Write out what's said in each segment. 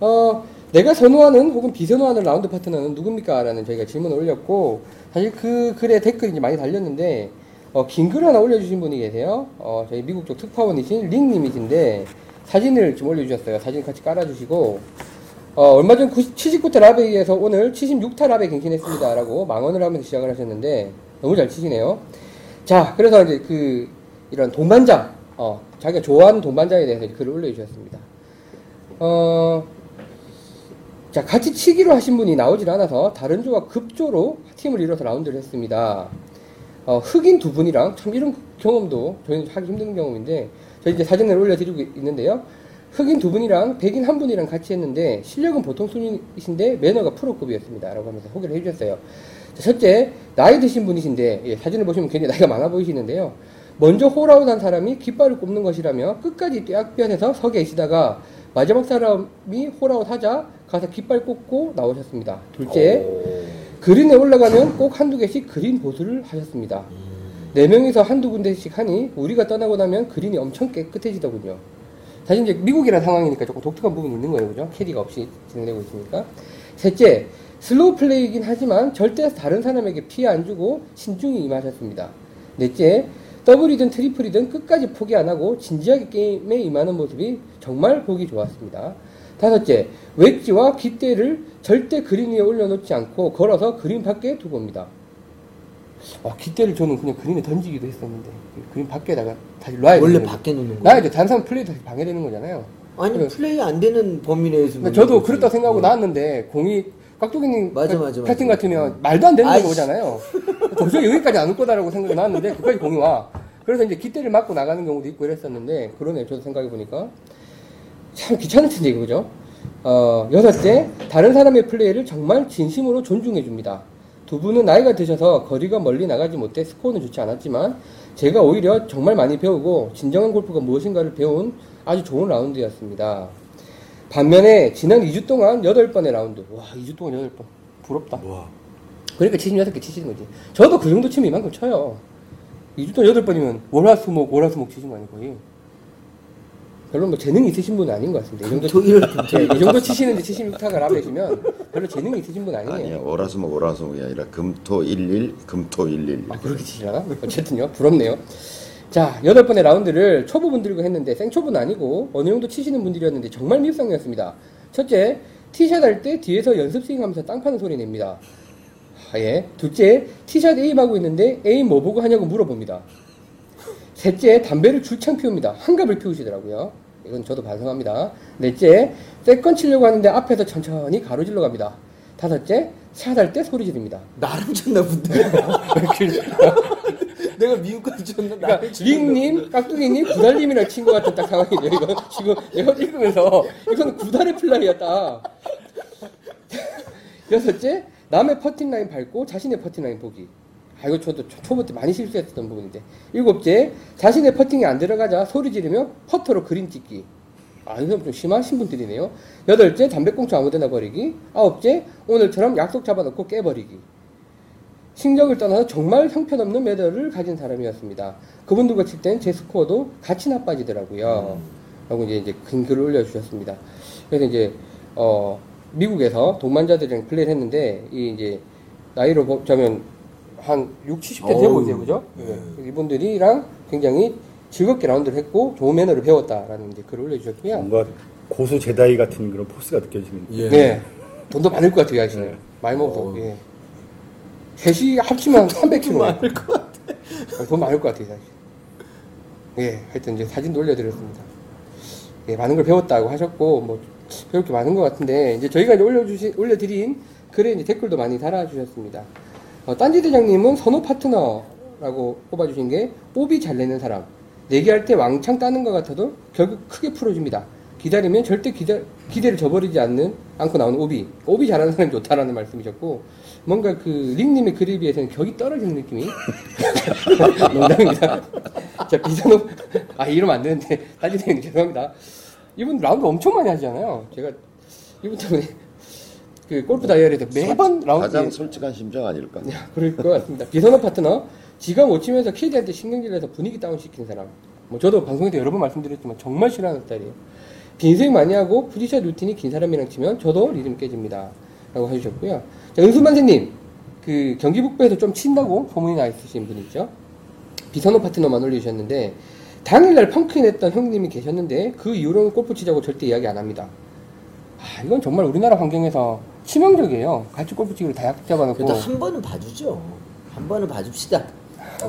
어, 내가 선호하는 혹은 비선호하는 라운드 파트너는 누굽니까? 라는 저희가 질문을 올렸고, 사실 그 글에 댓글이 이제 많이 달렸는데, 어, 긴 글 하나 올려주신 분이 계세요. 어, 저희 미국 쪽 특파원이신 링님이신데, 사진을 좀 올려주셨어요. 사진 같이 깔아주시고, 어, 얼마 전 79타 라베에서 오늘 76타 라베 갱신했습니다. 라고 망언을 하면서 시작을 하셨는데, 너무 잘 치시네요. 자, 그래서 이제 그, 이런 동반장, 어, 자기가 좋아하는 동반장에 대해서 글을 올려주셨습니다. 어, 자, 같이 치기로 하신 분이 나오질 않아서 다른 조와 급조로 팀을 이뤄서 라운드를 했습니다. 어, 흑인 두 분이랑 참 이런 경험도 저희는 하기 힘든 경험인데 저희 이제 사진을 올려드리고 있는데요. 흑인 두 분이랑 백인 한 분이랑 같이 했는데 실력은 보통 수준이신데 매너가 프로급이었습니다. 라고 하면서 소개를 해주셨어요. 자, 첫째, 나이 드신 분이신데 예, 사진을 보시면 굉장히 나이가 많아 보이시는데요. 먼저 홀아웃한 사람이 깃발을 꼽는 것이라며 끝까지 땡볕에서 서 계시다가 마지막 사람이 홀아웃 하자 가서 깃발 꽂고 나오셨습니다. 둘째, 그린에 올라가면 꼭 한두 개씩 그린 보수를 하셨습니다. 네 명이서 한두 군데씩 하니 우리가 떠나고 나면 그린이 엄청 깨끗해지더군요. 사실 이제 미국이라는 상황이니까 조금 독특한 부분이 있는 거예요. 그죠? 캐디가 없이 진행되고 있으니까. 셋째, slow play이긴 하지만 절대 다른 사람에게 피해 안 주고 신중히 임하셨습니다. 넷째, 더블이든 트리플이든 끝까지 포기 안 하고 진지하게 게임에 임하는 모습이 정말 보기 좋았습니다. 다섯째, 웨지와 깃대를 절대 그린 위에 올려놓지 않고 걸어서 그린 밖에 두고 옵니다. 아, 깃대를 저는 그냥 그린에 던지기도 했었는데 그린 밖에다가 다시 놔야 원래. 밖에 놓는 거예요? 돼. 다른 사람 플레이도 다시 방해되는 거잖아요. 아니. 플레이 안 되는 범위 내에서 저도. 그렇다 생각하고 어. 나왔는데 공이 깍두기님 맞아, 맞아, 퍼팅 맞아. 같으면 말도 안 되는 아이씨. 거잖아요. 도저히 여기까지 안 올 거다라고 생각이 나왔는데 그까지 공이 와. 그래서 이제 깃대를 맞고 나가는 경우도 있고 이랬었는데 그러네 저도 생각해 보니까 참 귀찮은 텐데 그죠? 어, 여섯째 다른 사람의 플레이를 정말 진심으로 존중해 줍니다. 두 분은 나이가 드셔서 거리가 멀리 나가지 못해 스코어는 좋지 않았지만 제가 오히려 정말 많이 배우고 진정한 골프가 무엇인가를 배운 아주 좋은 라운드였습니다. 반면에 지난 2주 동안 8번의 라운드. 와, 2주 동안 8번. 부럽다. 와. 그러니까 76개 치시는 거지. 저도 그 정도 치면 이만큼 쳐요. 2주 동안 8번이면 월화수목, 월화수목 치신 거 아니에요, 거의. 별로 뭐 재능이 있으신 분은 아닌 것 같습니다. 이 정도, 토일을 예, 이 정도 치시는데 76타가 라베시면 별로 재능이 있으신 분 아니에요. 아니요 월화수목 월화수목이 아니라 금토 11 금토 11 아, 그렇게 치시나? 어쨌든요. 부럽네요. 자, 여덟 번의 라운드를 초보분들과 했는데, 생초보는 아니고, 어느 정도 치시는 분들이었는데, 정말 밀성이었습니다. 첫째, 티샷 할 때 뒤에서 연습 스윙 하면서 땅 파는 소리 냅니다. 아, 예. 둘째, 티샷 aim 하고 있는데, aim 뭐 보고 하냐고 물어봅니다. 셋째, 담배를 줄창 피웁니다. 한갑을 피우시더라고요. 이건 저도 반성합니다. 넷째, second 치려고 하는데 앞에서 천천히 가로질러 갑니다. 다섯째, 샷할 때 소리 지릅니다. 나랑 쳤나 본데. 내가 미국 가서 쳤나? 그러니까 링님, 깍두기님, 구달님이랑 친구 같은 딱 상황이네요. 이거 지금 내가 읽으면서 이건 구달의 플레이였다. 여섯째, 남의 퍼팅 라인 밟고 자신의 퍼팅 라인 보기. 아 이거 저도 초- 초보 때 많이 실수했던 부분인데. 일곱째, 자신의 퍼팅이 안 들어가자 소리 지르며 퍼터로 그린 찍기. 아 이건 좀 심하신 분들이네요. 여덟째, 담배꽁초 아무데나 버리기. 아홉째, 오늘처럼 약속 잡아놓고 깨버리기. 신경을 떠나서 정말 형편없는 매너를 가진 사람이었습니다. 그분들과 칠 땐 제 스코어도 같이 나빠지더라고요. 라고 이제, 이제 긴 글을 올려주셨습니다. 그래서 이제, 어, 미국에서 동반자들이랑 플레이를 했는데, 이 이제, 나이로 보자면 한 6, 70대 돼 보이세요. 그죠? 예. 이분들이랑 굉장히 즐겁게 라운드를 했고, 좋은 매너를 배웠다라는 이제 글을 올려주셨고요. 뭔가 고수 제다이 같은 그런 포스가 느껴지는. 예. 네. 돈도 많을 것 같아요, 아시네. 네. 많이 먹어서. 어. 예. 셋이 합치면 300kg. 많을 것 같아. 돈 많을 것 같아요, 사실. 예, 하여튼 이제 사진도 올려드렸습니다. 예, 많은 걸 배웠다고 하셨고, 뭐, 배울 게 많은 것 같은데, 이제 저희가 이제 올려주신, 올려드린 글에 이제 댓글도 많이 달아주셨습니다. 어, 딴지 대장님은 선호 파트너라고 뽑아주신 게, 오비 잘 내는 사람. 내기할 때 왕창 따는 것 같아도 결국 크게 풀어줍니다. 기다리면 절대 기다, 기대를 저버리지 않는, 않고 나오는 오비. 오비 잘하는 사람이 좋다라는 말씀이셨고, 뭔가 그 링님의 글에 비해서는 격이 떨어지는 느낌이. 농담입니다. 자, 비선호, 아, 이러면 안 되는데, 대장님 죄송합니다. 이분 라운드 엄청 많이 하잖아요. 제가 이분 때문에 그 골프 다이어리에서 매번 라운드 가장 솔직한 심정 아닐까 그럴 것 같습니다. 비선호 파트너 지가 못 치면서 캐디한테 신경질 내서 분위기 다운 시키는 사람. 뭐 저도 방송에서 여러 번 말씀드렸지만 정말 싫어하는 스타일이에요. 빈스윙 많이 하고 pre-shot 루틴이 긴 사람이랑 치면 저도 리듬 깨집니다. 라고 해주셨고요. 자, 은수만세님, 그 경기 북부에서 좀 친다고 소문이 나 있으신 분 있죠? 비선호 파트너만 올리셨는데 당일날 펑크 냈던 형님이 계셨는데 그 이후로는 골프 치자고 절대 이야기 안 합니다. 아, 이건 정말 우리나라 환경에서 치명적이에요. 같이 골프 치기로 다약 잡아놓고. 그래도 한 번은 봐주죠. 한 번은 봐줍시다.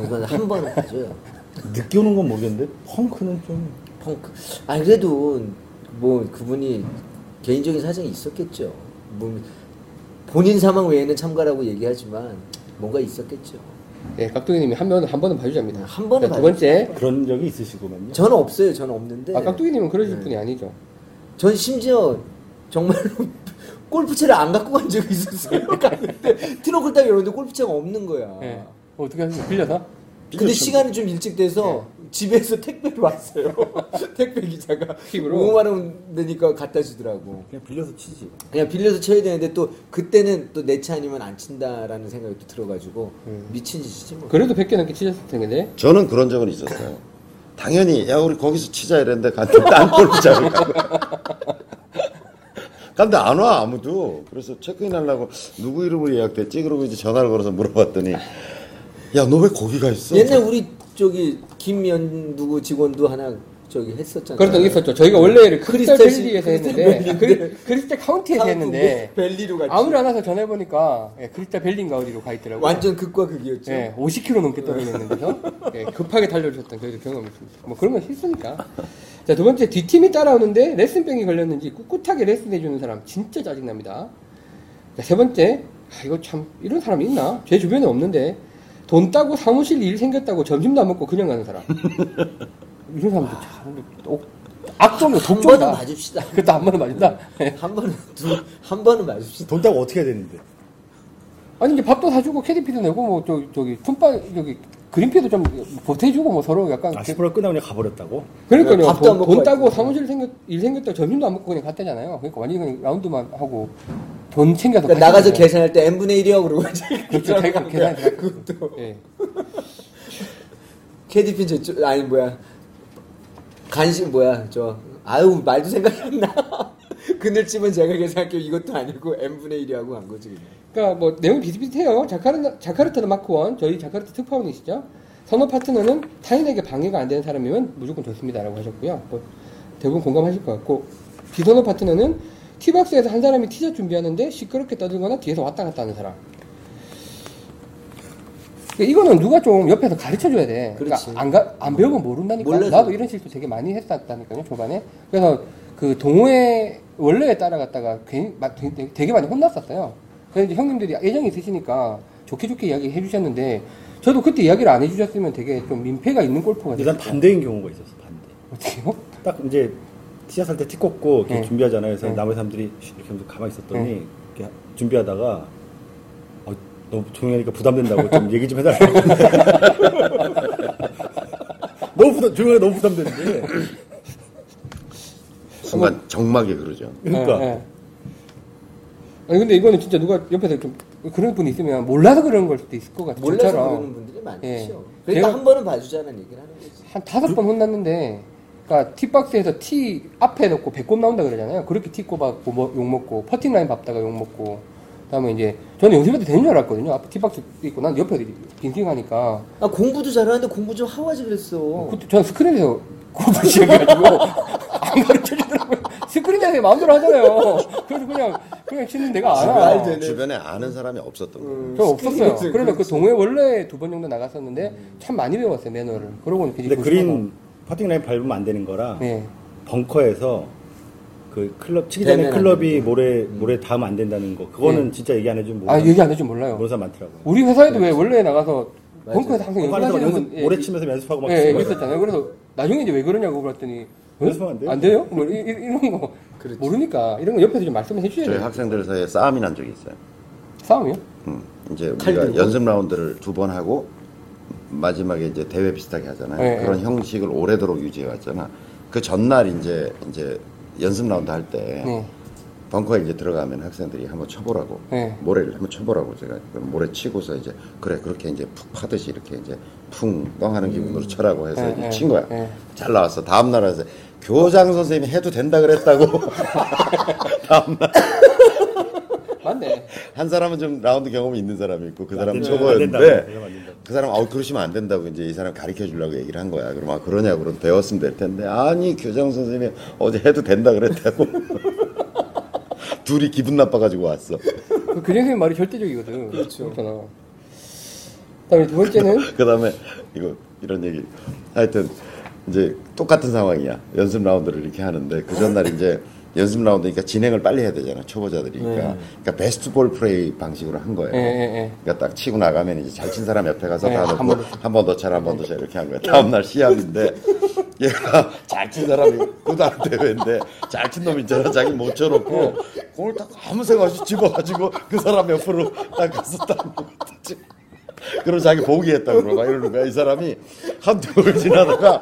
이건 한 번은 봐줘요. 늦게 오는 건 모르겠는데 펑크는 좀 펑크. 아니 그래도 뭐 그분이 개인적인 사정이 있었겠죠. 뭐 본인 사망 외에는 참가라고 얘기하지만 뭔가 있었겠죠. 네, 깍두기님이 한 번은 한 번은 봐주자입니다. 한 번은 자, 두 번째, 그런 적이 있으시구만요. 저는 없어요. 저는 없는데. 아 깍두기님은 그러실 네. 분이 아니죠. 전 심지어 정말로 골프채를 안 갖고 간 적이 있었어요. 갔는데 트렁크를 딱 열었는데 골프채가 없는 거야. 네. 어떻게 하세요? 빌려서? 근데 시간이 좀 일찍 돼서 집에서 택배로 왔어요. 택배 기사가 팁으로? 5만 원 내니까 갖다 주더라고. 그냥 빌려서 치지. 그냥 빌려서 쳐야 되는데 또 그때는 또 내 차 아니면 안 친다라는 생각이 또 들어가지고 미친 짓이지 뭐. 그래도 100개 넘게 치셨을 텐데. 저는 그런 적은 있었어요. 당연히 야 우리 거기서 치자 이랬는데 갔는데 딴 골프장을 가고 근데 안 와 아무도 그래서 체크인 하려고 누구 이름으로 예약됐지 그러고 이제 전화를 걸어서 물어봤더니 야 너 왜 거기 가 있어? 옛날 우리 저기 김연 누구 직원도 하나 저기 했었잖아요. 적 있었죠. 저희가 원래를 크리스탈 크리스탈 밸리에서 시- 했는데, 크리스탈 아, 크리, 크리스탈 카운티에서 했는데, 밸리로 같이 아무리 안 와서 전화해보니까, 예, 크리스탈 밸리인가 어디로 가 있더라고요. 완전 극과 극이었죠. 예, 50km 넘게 떨어졌는 데서 예, 급하게 달려주셨던 저희도 경험이 있습니다. 뭐 그런 건 실수니까. 자, 두 번째, 뒷팀이 따라오는데 레슨병이 걸렸는지 꿋꿋하게 레슨해 주는 사람 진짜 짜증납니다. 자, 세 번째, 아, 이거 참, 이런 사람 있나? 제 주변에 없는데, 돈 따고 사무실 일 생겼다고 점심도 안 먹고 그냥 가는 사람. 이런 사람도 참, 어, 악종이고 한 번은 독종이다. 봐줍시다. 그것도 한 번은 맞는다. 예. 한 번은 두 한 번은 봐줍시다. 돈 따고 어떻게 해야 되는데? 아니 이제 밥도 사주고 캐디피도 내고 뭐 저, 저기 푼바 저기 그린피도 좀 보태주고 뭐 서로 약간 아 그- 10% 끝나고 그냥 가버렸다고? 그러니까요 밥도 돈, 안 먹고 돈 따고. 사무실 생겼 일 생겼다 점심도 안 먹고 그냥 갔다잖아요 그러니까 완전히 그냥 라운드만 하고 돈 챙겨서 그러니까 나가서 계산할 때 n분의 1이요 그러고 그렇죠. 자기가 계산. 그것도. 예. 캐디핀 저쪽 아니 뭐야. 간식 뭐야 저. 아유 말도 생각이 안 나. 그늘집은 제가 계산할게요. 이것도 아니고 n분의 1이 하고 간 거지 그냥. 그러니까 뭐 내용 비슷비슷해요. 자카르, 자카르타는 마크원. 저희 자카르타 특파원이시죠? 선호 파트너는 타인에게 방해가 안 되는 사람이면 무조건 좋습니다라고 하셨고요. 뭐 대부분 공감하실 것 같고 비선호 파트너는 티박스에서 한 사람이 티샷 준비하는데 시끄럽게 떠들거나 뒤에서 왔다 갔다 하는 사람 그러니까 이거는 누가 좀 옆에서 가르쳐 줘야 돼. 그러니까 그렇지. 안, 가, 안 배우면 모른다니까. 몰라서. 나도 이런 실수 되게 많이 했었다니까요, 초반에. 그래서 그 동호회 원래에 따라갔다가 괜히 막 되게, 되게 많이 혼났었어요. 그래서 이제 형님들이 애정이 있으시니까 좋게 좋게 이야기 해주셨는데 저도 그때 이야기를 안 해주셨으면 되게 좀 민폐가 있는 골프가 일단 됐을 반대인 경우가 있었어 반대. 어떻게요? 딱 이제 티샷 할때 티 꽂고 이렇게 네. 준비하잖아요. 그래서 네. 나머지 사람들이 쉿 이렇게 하면서 가만히 있었더니 네. 이렇게 준비하다가 어, 너무 조용히 하니까 부담된다고 좀 얘기 좀 해달라. 너무 부담, 조용하게 너무 부담되는데. 순간 정막이 그러죠. 그러니까. 예, 예. 아니 근데 이거는 진짜 누가 옆에서 좀 그런 분이 있으면 몰라서 그런 걸 수도 있을 것 같아요. 몰라서 저처럼. 그러는 분들이 많죠. 예. 그러니까 제가- 한 번은 봐주자는 얘기를 하는 거지. 한 다섯 번 혼났는데, 그러니까 티박스에서 티 앞에 놓고 배꼽 나온다 그러잖아요. 그렇게 티 꼽았고 뭐, 욕 먹고 퍼팅 라인 밟다가 욕 먹고, 그다음에 이제 저는 연습해도 되는 줄 알았거든요. 앞에 티박스 있고 난 옆에 빈팅하니까. 아 공부도 잘하는데 공부 좀 하지 그랬어. 그때 저는 스크린에서 골프 시작해가지고 안 가르쳐 주더라고요. 스크린에서 마음대로 하잖아요. 그래서 그냥 그냥 치는 데가 와. 되네. 주변에 아는 사람이 없었던 거예요. 저 없었어요. 그래서 그. 동호회 원래 두 번 정도 나갔었는데 참 많이 배웠어요 매너를. 그러고는 근데 그린 퍼팅 라인 밟으면 안 되는 거라 네. 벙커에서 그 클럽 치기 전에 대면 안 클럽이 된다. 모래 모래 닿으면 안 된다는 거 그거는 네. 진짜 얘기 안 해주면 아 얘기 안 해주면 몰라요. 모르는 사람 많더라고요. 우리 회사에도 왜 원래 나가서. 벙커에서 항상 연습하시는 연습, 분 예, 모래 치면서 연습하고 막 예, 예, 거예요. 있었잖아요. 그래서 나중에 이제 왜 그러냐고 그랬더니 어? 연습하면 안 돼요? 안 돼요? 뭐 이, 런거 그렇지. 모르니까 이런 거 옆에서 좀 말씀해 주셔야 저희 돼요. 학생들 사이에 싸움이 난 적이 있어요. 싸움이요? 음, 이제 칼 우리가 들고? 연습 라운드를 두 번 하고 마지막에 이제 대회 비슷하게 하잖아요. 네, 그런 네. 형식을 오래도록 유지해 왔잖아. 그 전날 이제 이제 연습 라운드 할때 네. 벙커에 이제 들어가면 학생들이 한번 쳐보라고 네. 모래를 한번 쳐보라고 제가 모래 치고서 이제 그래 그렇게 이제 푹 파듯이 이렇게 이제 쿵뻥 하는 기분으로 쳐라고 해서 네, 이제 네, 친 거야. 네. 잘 나왔어. 다음 날 와서 교장 선생님이 해도 된다 그랬다고. 다음 날 맞네. 한 사람은 좀 라운드 경험이 있는 사람이 있고 그 사람은 된다, 초보였는데 그 사람 어 그러시면 안 된다고 이제 이 사람 가르쳐 주려고 얘기를 한 거야. 그럼 아 그러냐고 그럼 배웠으면 될 텐데 아니 교장 선생님이 어제 해도 된다 그랬다고. 둘이 기분 나빠가지고 왔어. 그 교장 선생님 말이 절대적이거든. 그렇죠. 그렇잖아. 그다음에 두 번째는 그 다음에 이거 이런 얘기 하여튼 이제 똑같은 상황이야 연습 라운드를 이렇게 하는데 그 전날 이제 연습 라운드니까 진행을 빨리 해야 되잖아 초보자들이니까. 그러니까 베스트 볼 플레이 방식으로 한 거예요. 예, 예, 예. 그러니까 딱 치고 나가면 이제 잘 친 사람 옆에 가서 네, 다한 놓고 번 더. 한번더 차라 한번더 차라 이렇게 한 거야 다음 날 시합인데 얘가 잘 친 사람이 구단 대회인데 잘 친 놈 있잖아. 자기 못 쳐놓고 공을 딱 아무 생각 없이 집어가지고 그 사람 옆으로 딱 가서 딱 놓고 그럼 자기 포기했다고 그러고 막 이러는 거야. 이 사람이 한두 번 지나다가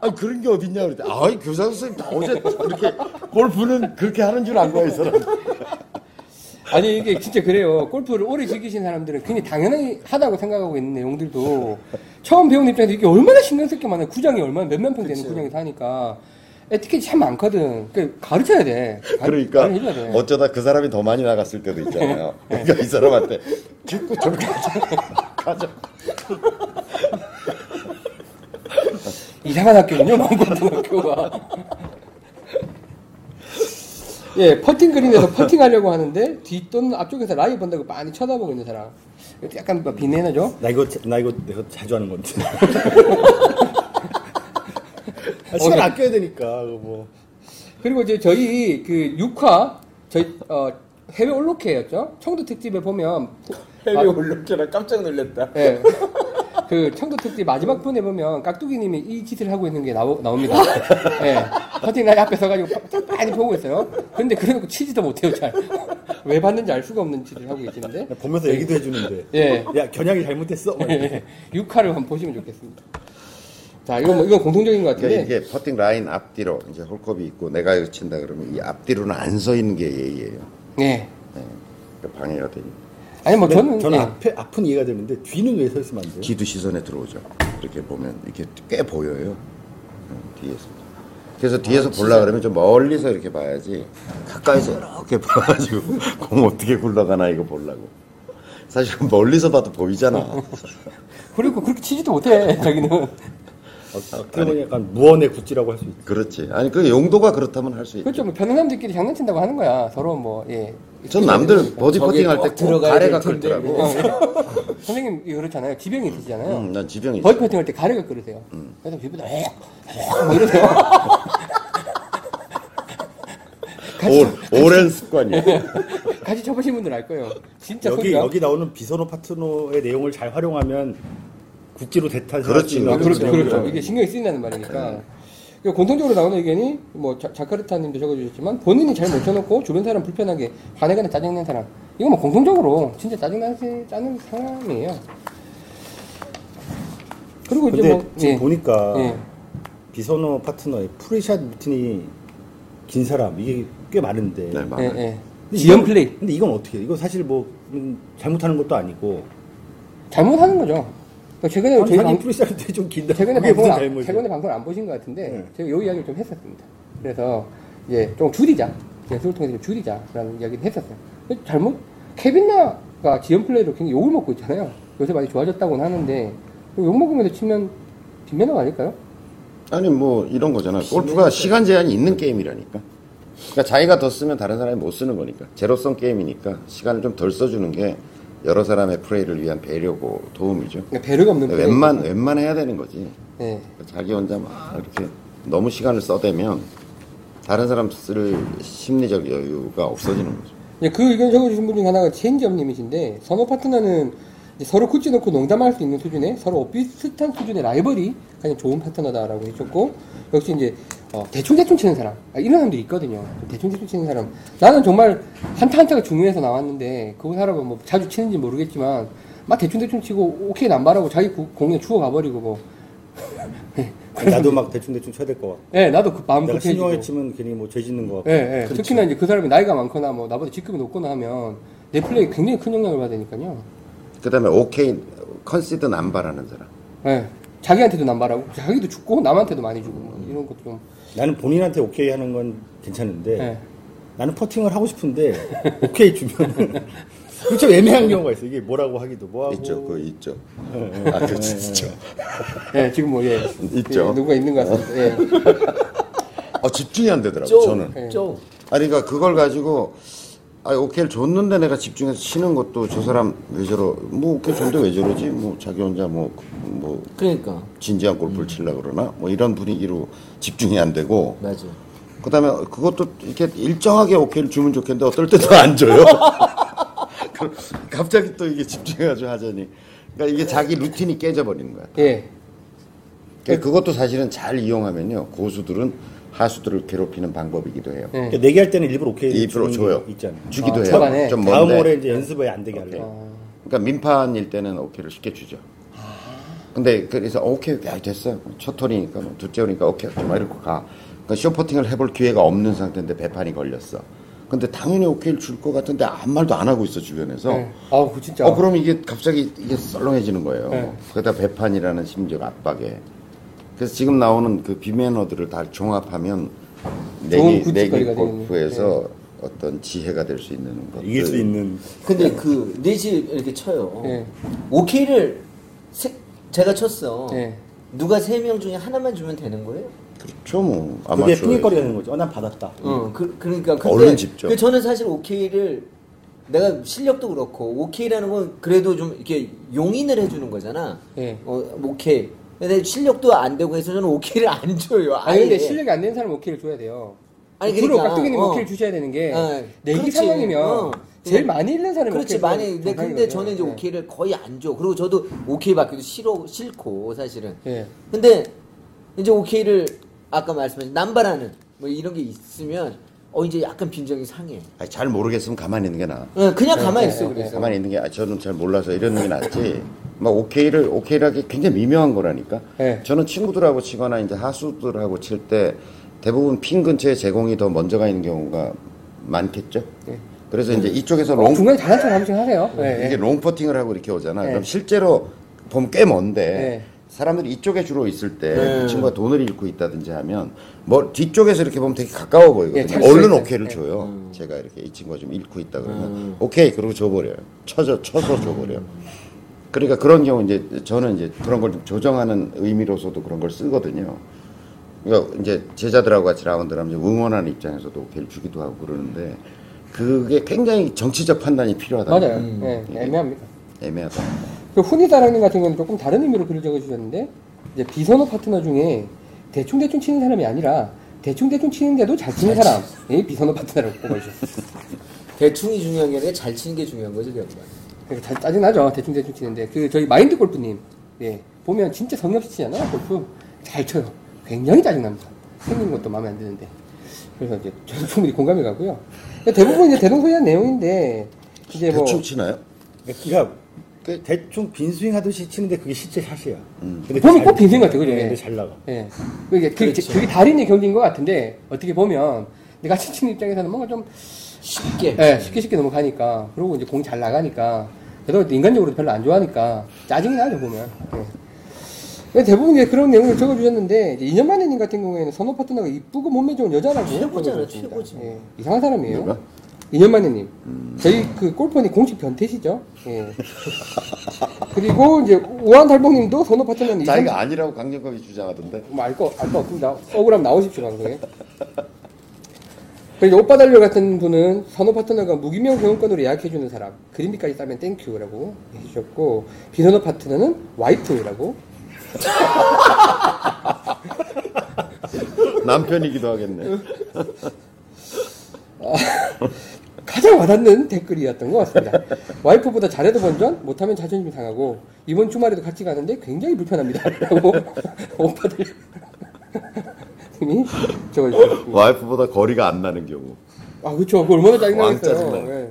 아 그런 게 어딨냐 그랬더니 아이 교사 선생님 다 어제 이렇게 골프는 그렇게 하는 줄 안 거야 이 사람. 아니 이게 진짜 그래요. 골프를 오래 즐기신 사람들은 굉장히 당연히 하다고 생각하고 있는 내용들도 처음 배우는 입장에서 이게 얼마나 신경 쓸 게 많아요. 구장이 얼마나 몇몇 평 되는 구장에서 하니까 에티켓이 참 많거든. 그 가르쳐야 돼. 가- 그러니까 가르쳐줘야 돼. 어쩌다 그 사람이 더 많이 나갔을 때도 있잖아요. 그러니까 이 사람한테 좀 가자. 가자. 이상한 학교군요, 망고등학교가. 예, 퍼팅 그린에서 퍼팅 하려고 하는데 뒷 또는 앞쪽에서 라이 본다고 많이 쳐다보고 있는 사람. 약간 뭐 비내나죠? 나 이거 나 이거 내가 자주 하는 건데. 아, 시간 어, 아껴야 되니까 뭐. 그리고 이제 저희 그 6화 저희 어, 해외 올로케였죠. 청도 특집에 보면 해외 아, 올림피아라 깜짝 놀랐다. 예. 그 청도 특집 마지막 편에 보면 깍두기님이 이 짓을 하고 있는 게 나오, 나옵니다. 예. 퍼팅 라인 앞에 서가지고 빠- 많이 보고 있어요. 근데 그래놓고 치지도 못해요, 잘. 왜 봤는지 알 수가 없는 짓을 하고 계시는데. 보면서 얘기도 해주는데. 예. 야 겨냥이 잘못했어. 막 이러면서. 6화를 한번 보시면 좋겠습니다. 자, 이건 뭐, 이건 공통적인 것 그러니까 같은데. 이게 퍼팅 라인 앞뒤로 이제 홀컵이 있고 내가 이거 친다 그러면 이 앞뒤로는 안 서 있는 게 예의예요. 네. 그러니까 방해가 되니 아니, 뭐 저는. 저는 예. 앞에 앞은 이해가 되는데 뒤는 왜 서 있으면 안 돼요? 뒤도 시선에 들어오죠. 이렇게 보면 이렇게 꽤 보여요. 응, 뒤에서. 그래서 뒤에서 보려 그러면 좀 멀리서 이렇게 봐야지 가까이서 이렇게 봐가지고 공 어떻게 굴러가나 이거 보려고. 사실 멀리서 봐도 보이잖아. 그리고 그렇게 치지도 못해, 자기는. 어, 어떻게 보면 약간 무언의 굿즈라고 할 수 있죠. 그렇지. 아니 그 용도가 그렇다면 할 수 있죠. 그렇죠. 뭐, 변호 사람들끼리 장난친다고 하는 거야. 서로 뭐, 예. 전 남들 버디 저기 퍼팅 할 꼭 때 꼭 들어가야 가래가 될 텐데. 끓더라고. 어, 선생님 이 그렇잖아요. 지병이 있으시잖아요. 응, 난 지병이 있어. 버디 퍼팅 할 때 가래가 끓으세요. 그래서 비보다 뭐 이러세요. 오, 오랜 습관이야. 같이 쳐보신 분들 알 거예요. 진짜 여기 소리가. 여기 나오는 비선호 파트너의 내용을 잘 활용하면 굿즈로 대타할 그렇지. 아, 그렇죠. 그렇죠. 이게 신경이 쓰인다는 말이니까. 그리고 공통적으로 나오는 의견이 뭐 자, 자카르타님도 적어주셨지만 본인이 잘 못 쳐놓고 주변 사람 불편하게 화내거나 짜증낸 사람. 이거 뭐 공통적으로 진짜 짜증나지 짜는 상황이에요. 그리고 이제 근데 뭐 지금 예. 보니까 예. 비선호 파트너의 pre-shot 루틴이 긴 사람 이게 꽤 많은데. 네, 예, 많아요. 예. 근데 지연 이건- 플레이 근데 이건 어떻게? 해? 이거 사실 뭐 음, 잘못하는 것도 아니고. 잘못하는 거죠. 그러니까 최근에 아니, 저희 방, pre-shot이 좀 긴다. 최근에 방송을 안? 최근에 방송을 안 보신 것 같은데 네. 제가 요 이야기를 좀 했었습니다. 그래서 이제 좀 줄이자. 연습을 통해서 좀 줄이자라는 이야기를 했었어요. 잘못 케빈 나가 지연 플레이로 굉장히 욕을 먹고 있잖아요. 요새 많이 좋아졌다고는 하는데 욕 먹으면서 치면 뒷면허 아닐까요? 아니 뭐 이런 거잖아. 골프가 시간 제한이 있는 게임이라니까. 그러니까 자기가 더 쓰면 다른 사람이 못 쓰는 거니까. 제로성 게임이니까 시간을 좀 덜 써주는 게 여러 사람의 플레이를 위한 배려고 도움이죠. 그러니까 배려가 없는 플레이. 웬만 웬만해야 되는 거지. 네. 자기 혼자 막 이렇게 너무 시간을 써대면 다른 사람 쓸 심리적 여유가 없어지는 거죠. 예, 그 의견 적어주신 분 중에 하나가 체인지업님이신데 선호 파트너는 서로 굳지 놓고 농담할 수 있는 수준의 서로 비슷한 수준의 라이벌이 가장 좋은 파트너다라고 해줬고 역시 이제 어, 대충 대충 치는 사람 아, 이런 사람들이 있거든요. 대충 대충 치는 사람 나는 정말 한타 한타가 중요해서 나왔는데 그 사람은 뭐 자주 치는지 모르겠지만 막 대충 대충 치고 오케이 남발하고 자기 구- 공에 주워 가버리고 뭐. 아니, 나도 막 대충 대충 쳐야 될 것 같고. 예, 나도 그 마음 내가 급해지고. 신중하게 치면 괜히 뭐 죄 짓는 것 같고. 예, 예. 그렇죠. 특히나 이제 그 사람이 나이가 많거나 뭐 나보다 직급이 높거나 하면 내 플레이에 굉장히 큰 영향을 받으니까요. 그다음에 오케이 컨시드 남발하는 사람. 예. 자기한테도 남발하고 자기도 주고 남한테도 많이 주고 뭐 이런 것도 좀 나는 본인한테 오케이 하는 건 괜찮은데 네. 나는 퍼팅을 하고 싶은데 오케이 주면 좀 애매한 경우가 있어. 이게 뭐라고 하기도 뭐하고 있죠, 그거 있죠. 예, 예. 아, 그렇지, 있죠. 예, 지금 뭐 예. 있죠. 예, 누가 있는 것 같습니다. 예. 어, 집중이 안 되더라고, 쪽, 저는. 네. 쪽. 아니, 그러니까 그걸 가지고, 아, 오케이를 줬는데 내가 집중해서 치는 것도 저 사람 왜 저러, 뭐, 오케이 줬는데 왜 저러지? 뭐, 자기 혼자 뭐, 뭐, 그러니까 진지한 골프를 치려고 그러나? 뭐, 이런 분위기로 집중이 안 되고, 맞아. 그 다음에 그것도 이렇게 일정하게 오케이를 주면 좋겠는데 어떨 때도 안 줘요. 그럼 갑자기 또 이게 집중해가지고 하자니. 그러니까 이게 자기 루틴이 깨져버리는 거야. 예. 그러니까 그것도 사실은 잘 이용하면요. 고수들은 하수들을 괴롭히는 방법이기도 해요. 예. 그러니까 내기할 때는 일부러 오케이 일부러 줘요. 게 있잖아. 주기도 아, 해요. 초반에? 좀 다음 먼데. 올해 이제 연습에 안 되게 하려고. 어, 그러니까 민판일 때는 오케이를 쉽게 주죠. 근데 그래서 오케이, 야 됐어. 첫 홀이니까 뭐 둘째 홀이니까 오케이, 막 이러고 가. 그러니까 쇼퍼팅을 해볼 기회가 없는 상태인데 배판이 걸렸어. 근데 당연히 오케이를 줄 것 같은데 아무 말도 안 하고 있어 주변에서. 예. 아우, 그 진짜. 어 그럼 이게 갑자기 이게 썰렁해지는 거예요. 네. 거기다 배판이라는 심적 압박에. 그래서 지금 나오는 그 비매너들을 다 종합하면 좋은 내기 굿즈거리가 내기. 골프에서 어떤 지혜가 될 수 있는 것. 이길 수 있는 근데 그 넷이 이렇게 쳐요. 예. 오케이를 세- 제가 쳤어. 예. 누가 세 명 중에 하나만 주면 되는 거예요? 그렇죠 뭐. 그게 아마추어. 핑계거리 되는 거죠. 어, 난 받았다. 어, 그, 그러니까 근데 얼른 집죠. 그 저는 사실 오케이를 내가 실력도 그렇고 오케이라는 건 그래도 좀 이렇게 용인을 해주는 거잖아. 예. 어, 오케이. 근데 실력도 안 되고 해서 저는 오케이를 안 줘요. 아니, 아예. 근데 실력이 안 되는 사람은 오케이를 줘야 돼요. 아니, 주로 그러니까, 깍두기님 어. 오케이를 주셔야 되는 게 어, 내기. 상황이면 어. 제일 많이 잃는 사람이 그렇지 많이 근데 근데. 저는 이제 예. 오케이를 거의 안 줘. 그리고 저도 오케이 받기도 싫어 싫고 사실은. 예. 근데 이제 오케이를 아까 말씀하신 남발하는 뭐 이런 게 있으면 어 이제 약간 빈정이 상해. 아니, 잘 모르겠으면 가만히 있는 게 나아. 어, 그냥 가만히 네, 있어 네, 그래서. 가만히 있는 게 아, 저는 잘 몰라서 이러는 게 낫지. 막 오케이를 오케이라기 굉장히 미묘한 거라니까. 네. 저는 친구들하고 치거나 이제 하수들하고 칠 때 대부분 핀 근처에 제 공이 더 먼저 가 있는 경우가 많겠죠. 네. 그래서 이제 이쪽에서 어, 롱 중간에 잘한 척 한번씩 하세요. 예, 이게 예. 롱 퍼팅을 하고 이렇게 오잖아. 네. 그럼 실제로 보면 꽤 먼데 네. 사람들이 이쪽에 주로 있을 때그 네. 친구가 돈을 잃고 있다든지 하면 뭐 뒤쪽에서 이렇게 보면 되게 가까워 보이거든요. 예, 얼른. 오케이를 네. 줘요. 제가 이렇게 이 친구가 좀 잃고 있다 그러면 음. 오케이 그러고 줘버려요. 쳐서 쳐서 줘버려. 요 그러니까 그런 경우 이제 저는 이제 그런 걸 좀 조정하는 의미로서도 그런 걸 쓰거든요. 그러니까 이제 제자들하고 같이 라운드를 하면 응원하는 입장에서도 오케이를 주기도 하고 그러는데 그게 굉장히 정치적 판단이 필요하다. 맞아요. 음. 예, 애매합니다. 애매하다. 그 훈이 사랑님 같은 경우는 조금 다른 의미로 글을 적어주셨는데 이제 비선호 파트너 중에 대충 대충 치는 사람이 아니라 대충 대충 치는데도 잘 치는 사람이 비선호 파트너라고 꼽아주셨어요. 대충이 중요한 게 아니라 잘 치는 게 중요한 거죠, 결국. 그러니까 잘 짜증나죠. 대충 대충 치는데 그 저희 마인드 골프님 예 보면 진짜 성의 없이 치잖아요. 골프 잘 쳐요. 굉장히 짜증납니다. 생긴 것도 마음에 안 드는데 그래서 이제 저는 충분히 공감이 가고요. 대부분 이제 대동소이한 내용인데 이제 뭐 대충 치나요? 그러니까 그- 대충 빈스윙 하듯이 치는데 그게 실제 샷이야. 근데 보면 잘- 꼭 빈스윙 같아, 그죠? 네, 예. 근데 잘 나가. 예. 그게, 그게, 그렇죠. 그게 달인의 경기인 것 같은데, 어떻게 보면, 내가 치는 입장에서는 뭔가 좀, 쉽게. 예, 쉽게 쉽게 넘어가니까, 그리고 이제 공이 잘 나가니까, 그래도 인간적으로 별로 안 좋아하니까, 짜증이 나죠, 보면. 예. 근데 대부분 이제 그런 내용을 적어주셨는데, 이제 2년 만에님 같은 경우에는 선호 파트너가 이쁘고 몸매 좋은 여자라고. 최고잖아, 적어주셨습니다. 최고지. 예. 이상한 사람이에요. 누가? 2년 만에님. 저희 그 골퍼니 공식 변태시죠. 예. 그리고 이제 우한 달봉님도 선호 파트너는 자기가 아니라고 강력하게 주장하던데. 뭐 알거 알거 없습니다. 억울하면 나오십시오 방송에. 그리고 오빠 달려 같은 분은 선호 파트너가 무기명 회원권으로 예약해주는 사람 그린피까지 따면 thank you라고 해주셨고 비선호 파트너는 와이프라고 남편이기도 하겠네. 가장 와닿는 댓글이었던 것 같습니다. 와이프보다 잘해도 본전 못하면 자존심이 상하고 이번 주말에도 같이 가는데 굉장히 불편합니다. 라고 오빠들 적어주셨습니다. 와이프보다 거리가 안 나는 경우. 아, 그쵸. 그 얼마나 왕 짜증나겠어요. 짜증나요. 예.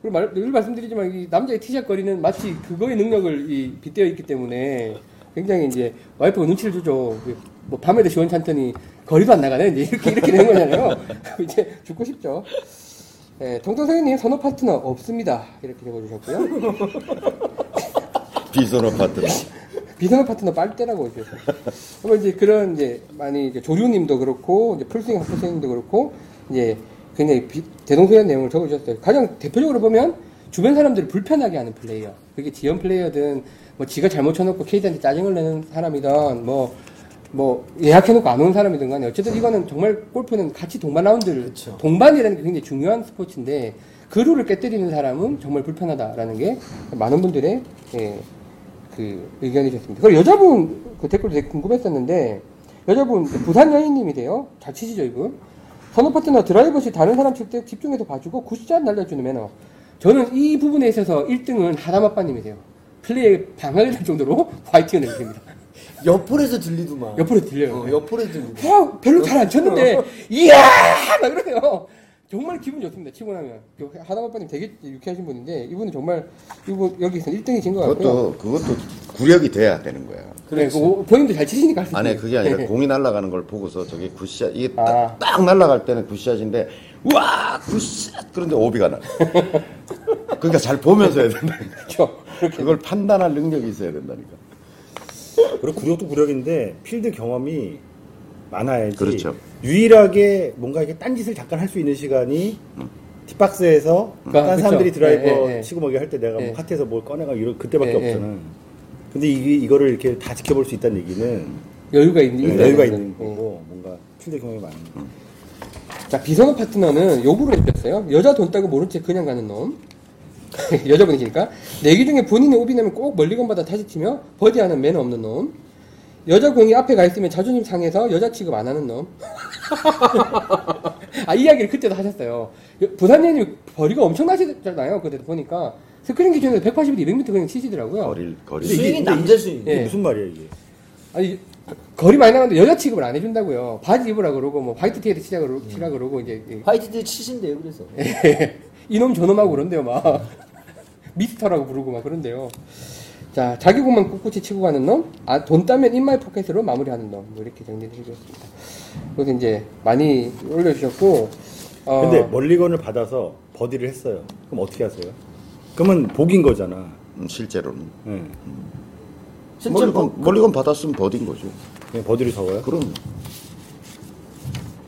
그리고 말, 늘 말씀드리지만, 이 남자의 티샷 거리는 마치 그거의 능력을 이, 빗대어 있기 때문에 굉장히 이제 와이프가 눈치를 주죠. 그뭐 밤에도 시원찮더니 거리도 안 나가네. 이제 이렇게, 이렇게 되는 거잖아요. 이제 죽고 싶죠. 예, 동동성현님 선호 파트너 없습니다. 이렇게 적어주셨고요. 비선호 파트너. 비선호 파트너 빨대라고 이제. 그러면 이제 그런 이제 많이 이제 조류님도 그렇고 이제 풀스윙 하프스윙도 그렇고 이제 굉장히 비- 대동소이한 내용을 적어주셨어요. 가장 대표적으로 보면 주변 사람들을 불편하게 하는 플레이어. 그게 지연 플레이어든 뭐 지가 잘못 쳐놓고 케이드한테 짜증을 내는 사람이든 뭐. 뭐 예약해놓고 안 오는 사람이든 간에 어쨌든 이거는 정말 골프는 같이 동반 라운드를 그쵸. 동반이라는 게 굉장히 중요한 스포츠인데 그 룰을 깨뜨리는 사람은 정말 불편하다라는 게 많은 분들의 예, 그 의견이셨습니다. 그리고 여자분 그 댓글도 되게 궁금했었는데 여자분 부산 여인님이세요. 잘 치시죠 이분. 선호 파트너 드라이버 시 다른 사람 칠 때 집중해서 봐주고 굿샷 날려주는 매너. 저는 이 부분에 있어서 1등은 하담아빠님이세요. 플레이에 방해가 될 정도로 화이팅을 내주십니다. 옆으로서 들리더만. 옆으로 들려요. 어, 옆으로 들리고. 와, 별로 잘 안 쳤는데, 이야! 막 그러네요. 정말 기분 좋습니다, 치고 나면. 그 하다마빠님 되게 유쾌하신 분인데, 이분은 정말, 이분 여기서 1등이신 것 같고요. 그것도 그것도 구력이 돼야 되는 거야. 그래, 그 본인도 잘 치시니까 할수 아니 있어요. 그게 아니라 네. 공이 날아가는 걸 보고서 저게 굿샷 이게 딱, 아. 딱 날아갈 때는 굿샷인데 와 굿샷 그런데 오비가 나. 그러니까 잘 보면서 해야 된다. 그렇죠. 그걸 판단할 능력이 있어야 된다니까. 그리고 구력도 구력인데 필드 경험이 많아야지. 그렇죠. 유일하게 뭔가 이렇게 딴 짓을 잠깐 할 수 있는 시간이 뒷박스에서 아, 딴 그쵸. 사람들이 드라이버 예, 예, 예. 치고 먹이 할 때 내가 예. 뭐 카트에서 뭘 꺼내가 이런 그때밖에 예, 예. 없잖아. 근데 이게 이거를 이렇게 다 지켜볼 수 있다는 얘기는 여유가 있는, 네, 여유가 있는 거죠. 거고 뭔가 필드 경험이 많은 거. 예. 자, 비선호 파트너는 요구를 해주셨어요. 여자 돈 따고 모른 체 그냥 가는 놈. 여자분이시니까. 내기 중에 본인이 오비 내면 꼭 멀리건 받아 다시 치며 버디하는 매너 없는 놈. 여자 공이 앞에 가 있으면 자존심 상해서 여자 취급 안 하는 놈. 아, 이 이야기를 그때도 하셨어요. 여- 부산님이 거리가 엄청나시잖아요. 그때 보니까. 스크린 기준에서 180에서 200m 그냥 치시더라고요. 거리 거리. 스윙이 남자 스윙. 예. 무슨 말이야 이게? 아니, 거리 많이 나가는데 여자 취급을 안 해준다고요. 바지 입으라 그러고, 뭐, 화이트 티에도 치자 그러고, 치라 그러고, 이제, 이- 화이트도 치신대요, 그래서. 이놈 저놈하고 그런데요, 막. 미스터라고 부르고 막 그런데요. 자, 자기 공만 꿋꿋이 치고 가는 놈, 아, 돈 따면 in my pocket으로 마무리하는 놈. 뭐 이렇게 정리를 해주셨습니다. 그래서 이제 많이 올려주셨고, 어, 근데 멀리건을 받아서 버디를 했어요. 그럼 어떻게 하세요? 그러면 복인 거잖아. 음, 실제로는 예. 실제 멀리건 뭐, 멀리건 받았으면 버딘 거죠. 그냥 버디를 적어요. 그럼.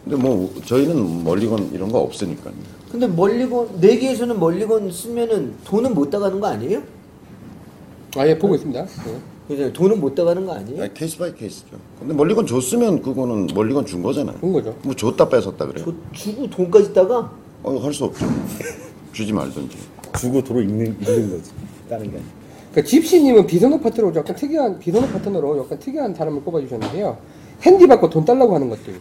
근데 뭐 저희는 멀리건 이런 거 없으니까요. 근데 멀리건, 내기에서는 멀리건 쓰면은 돈은 못 따가는 거 아니에요? 아예 보고 있습니다. 네. 그죠? 돈은 못 따가는 거 아니에요? 아니, case by case죠. 근데 멀리건 줬으면 그거는 멀리건 준 거잖아요. 그런 거죠. 뭐 줬다 뺏었다 그래요. 저 주고 돈까지 따가? 어, 할 수 없죠. 주지 말든지. 주고 도로 읽는, 읽는 거지. 다른 게 아니라. 그러니까 집시님은 비선호 파트너로 약간 특이한 비선호 파트너로 약간 특이한 사람을 꼽아주셨는데요. 핸디 받고 돈 달라고 하는 것들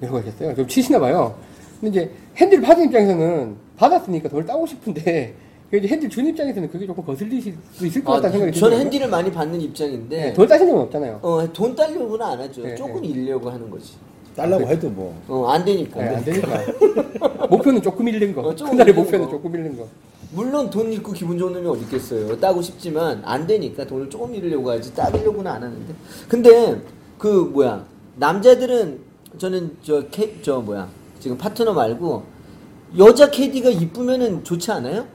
이런 거 하셨어요. 좀 치시나 봐요. 근데 이제 핸디를 받은 입장에서는 받았으니까 돈을 따고 싶은데 그 이제 핸디 준 입장에서는 그게 조금 거슬리실 수 있을 것 같다는 생각이 아, 저는 들어요. 핸디를 많이 받는 입장인데, 네, 돈 따신 적은 없잖아요. 어, 돈 따려고는 안 하죠. 네, 조금 네. 잃려고 하는 거지. 딸라고 해도 뭐. 어, 안 되니까. 네, 안 되니까. 목표는 조금 잃는 거. 어, 조금 그날의 목표는 거. 조금 잃는 거. 물론 돈 잃고 기분 좋은 놈이 어디 있겠어요. 따고 싶지만 안 되니까 돈을 조금 잃으려고 하지 따려고는 안 하는데. 근데 그 뭐야 남자들은 저는 저 캐 저 뭐야 지금 파트너 말고 여자 캐디가 이쁘면은 좋지 않아요?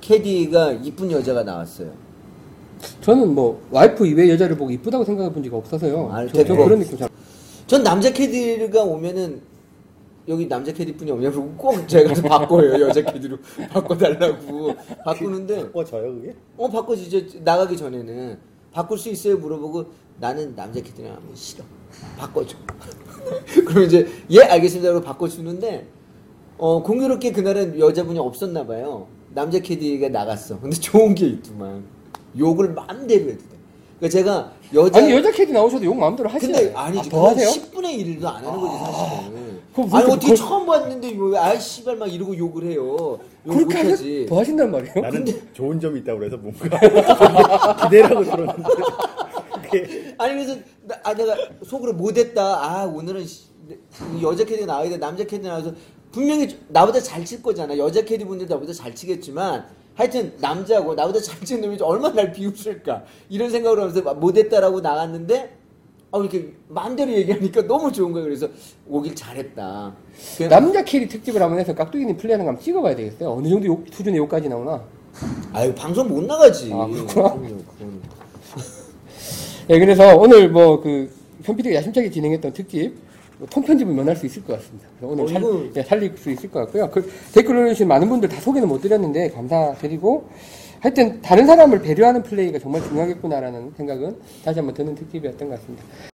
캐디가 이쁜 여자가 나왔어요. 저는 뭐 와이프 이외 여자를 보고 이쁘다고 생각해 본 적이 없어서요. 아, 저, 저 됐고. 그런 느낌 잘. 전 남자 캐디가 오면은 여기 남자 캐디뿐이 없냐고 꼭 제가 가서 바꿔요 여자 캐디로 바꿔달라고 바꾸는데 어, 저요, 그게? 어 바꿔주죠 나가기 전에는 바꿀 수 있어요? 물어보고 나는 남자 캐디랑 하면 싫어. 바꿔줘. 그러면 이제 예 알겠습니다. 그러고 바꿔주는데 어 공교롭게 그날은 여자분이 없었나 봐요. 남자 캐디가 나갔어. 근데 좋은 게 있더만. 욕을 마음대로 해도 돼. 그러니까 제가 여자 아니 여자 캐디 나오셔도 욕 마음대로 하시나요? 근데 아니지. 아, 더 하세요? 10분의 1도 안 하는 거지 사실은 그럼 아니 어떻게 그걸- 처음 봤는데 뭐 아이 씨발 막 이러고 욕을 해요 욕 그렇게 하셔, 못하지 더 하신단 말이에요? 나는 좋은 점이 있다고 그래서 뭔가 기대라고 들었는데. 그게 아니 그래서 나, 아 내가 속으로 못했다. 아 오늘은 씨, 이 여자 캐디 나와야 돼. 남자 캐디 나와서 분명히 나보다 잘 칠 거잖아. 여자 캐디 분들 나보다 잘 치겠지만 하여튼 남자고 나보다 잘 치는 놈이 얼마나 날 비웃을까 이런 생각을 하면서 막 못했다라고 나갔는데 어 이렇게 마음대로 얘기하니까 너무 좋은 거예요. 그래서 오길 잘했다. 그- 남자 캐디 특집을 한번 해서 깍두기님 플레이하는 거 한번 찍어봐야 되겠어요. 어느 정도 욕, 수준의 욕까지 나오나. 아유 방송 못 나가지. 아, 그렇구나. 그럼요, 그건. 예, 그래서 오늘 뭐 그 현피디가 야심차게 진행했던 특집 뭐 통편집을 면할 수 있을 것 같습니다. 그래서 오늘 어, 살, 이거- 예, 살릴 수 있을 것 같고요. 그 댓글 올려주신 많은 분들 다 소개는 못 드렸는데 감사드리고 하여튼 다른 사람을 배려하는 플레이가 정말 중요하겠구나라는 생각은 다시 한번 드는 특집이었던 것 같습니다.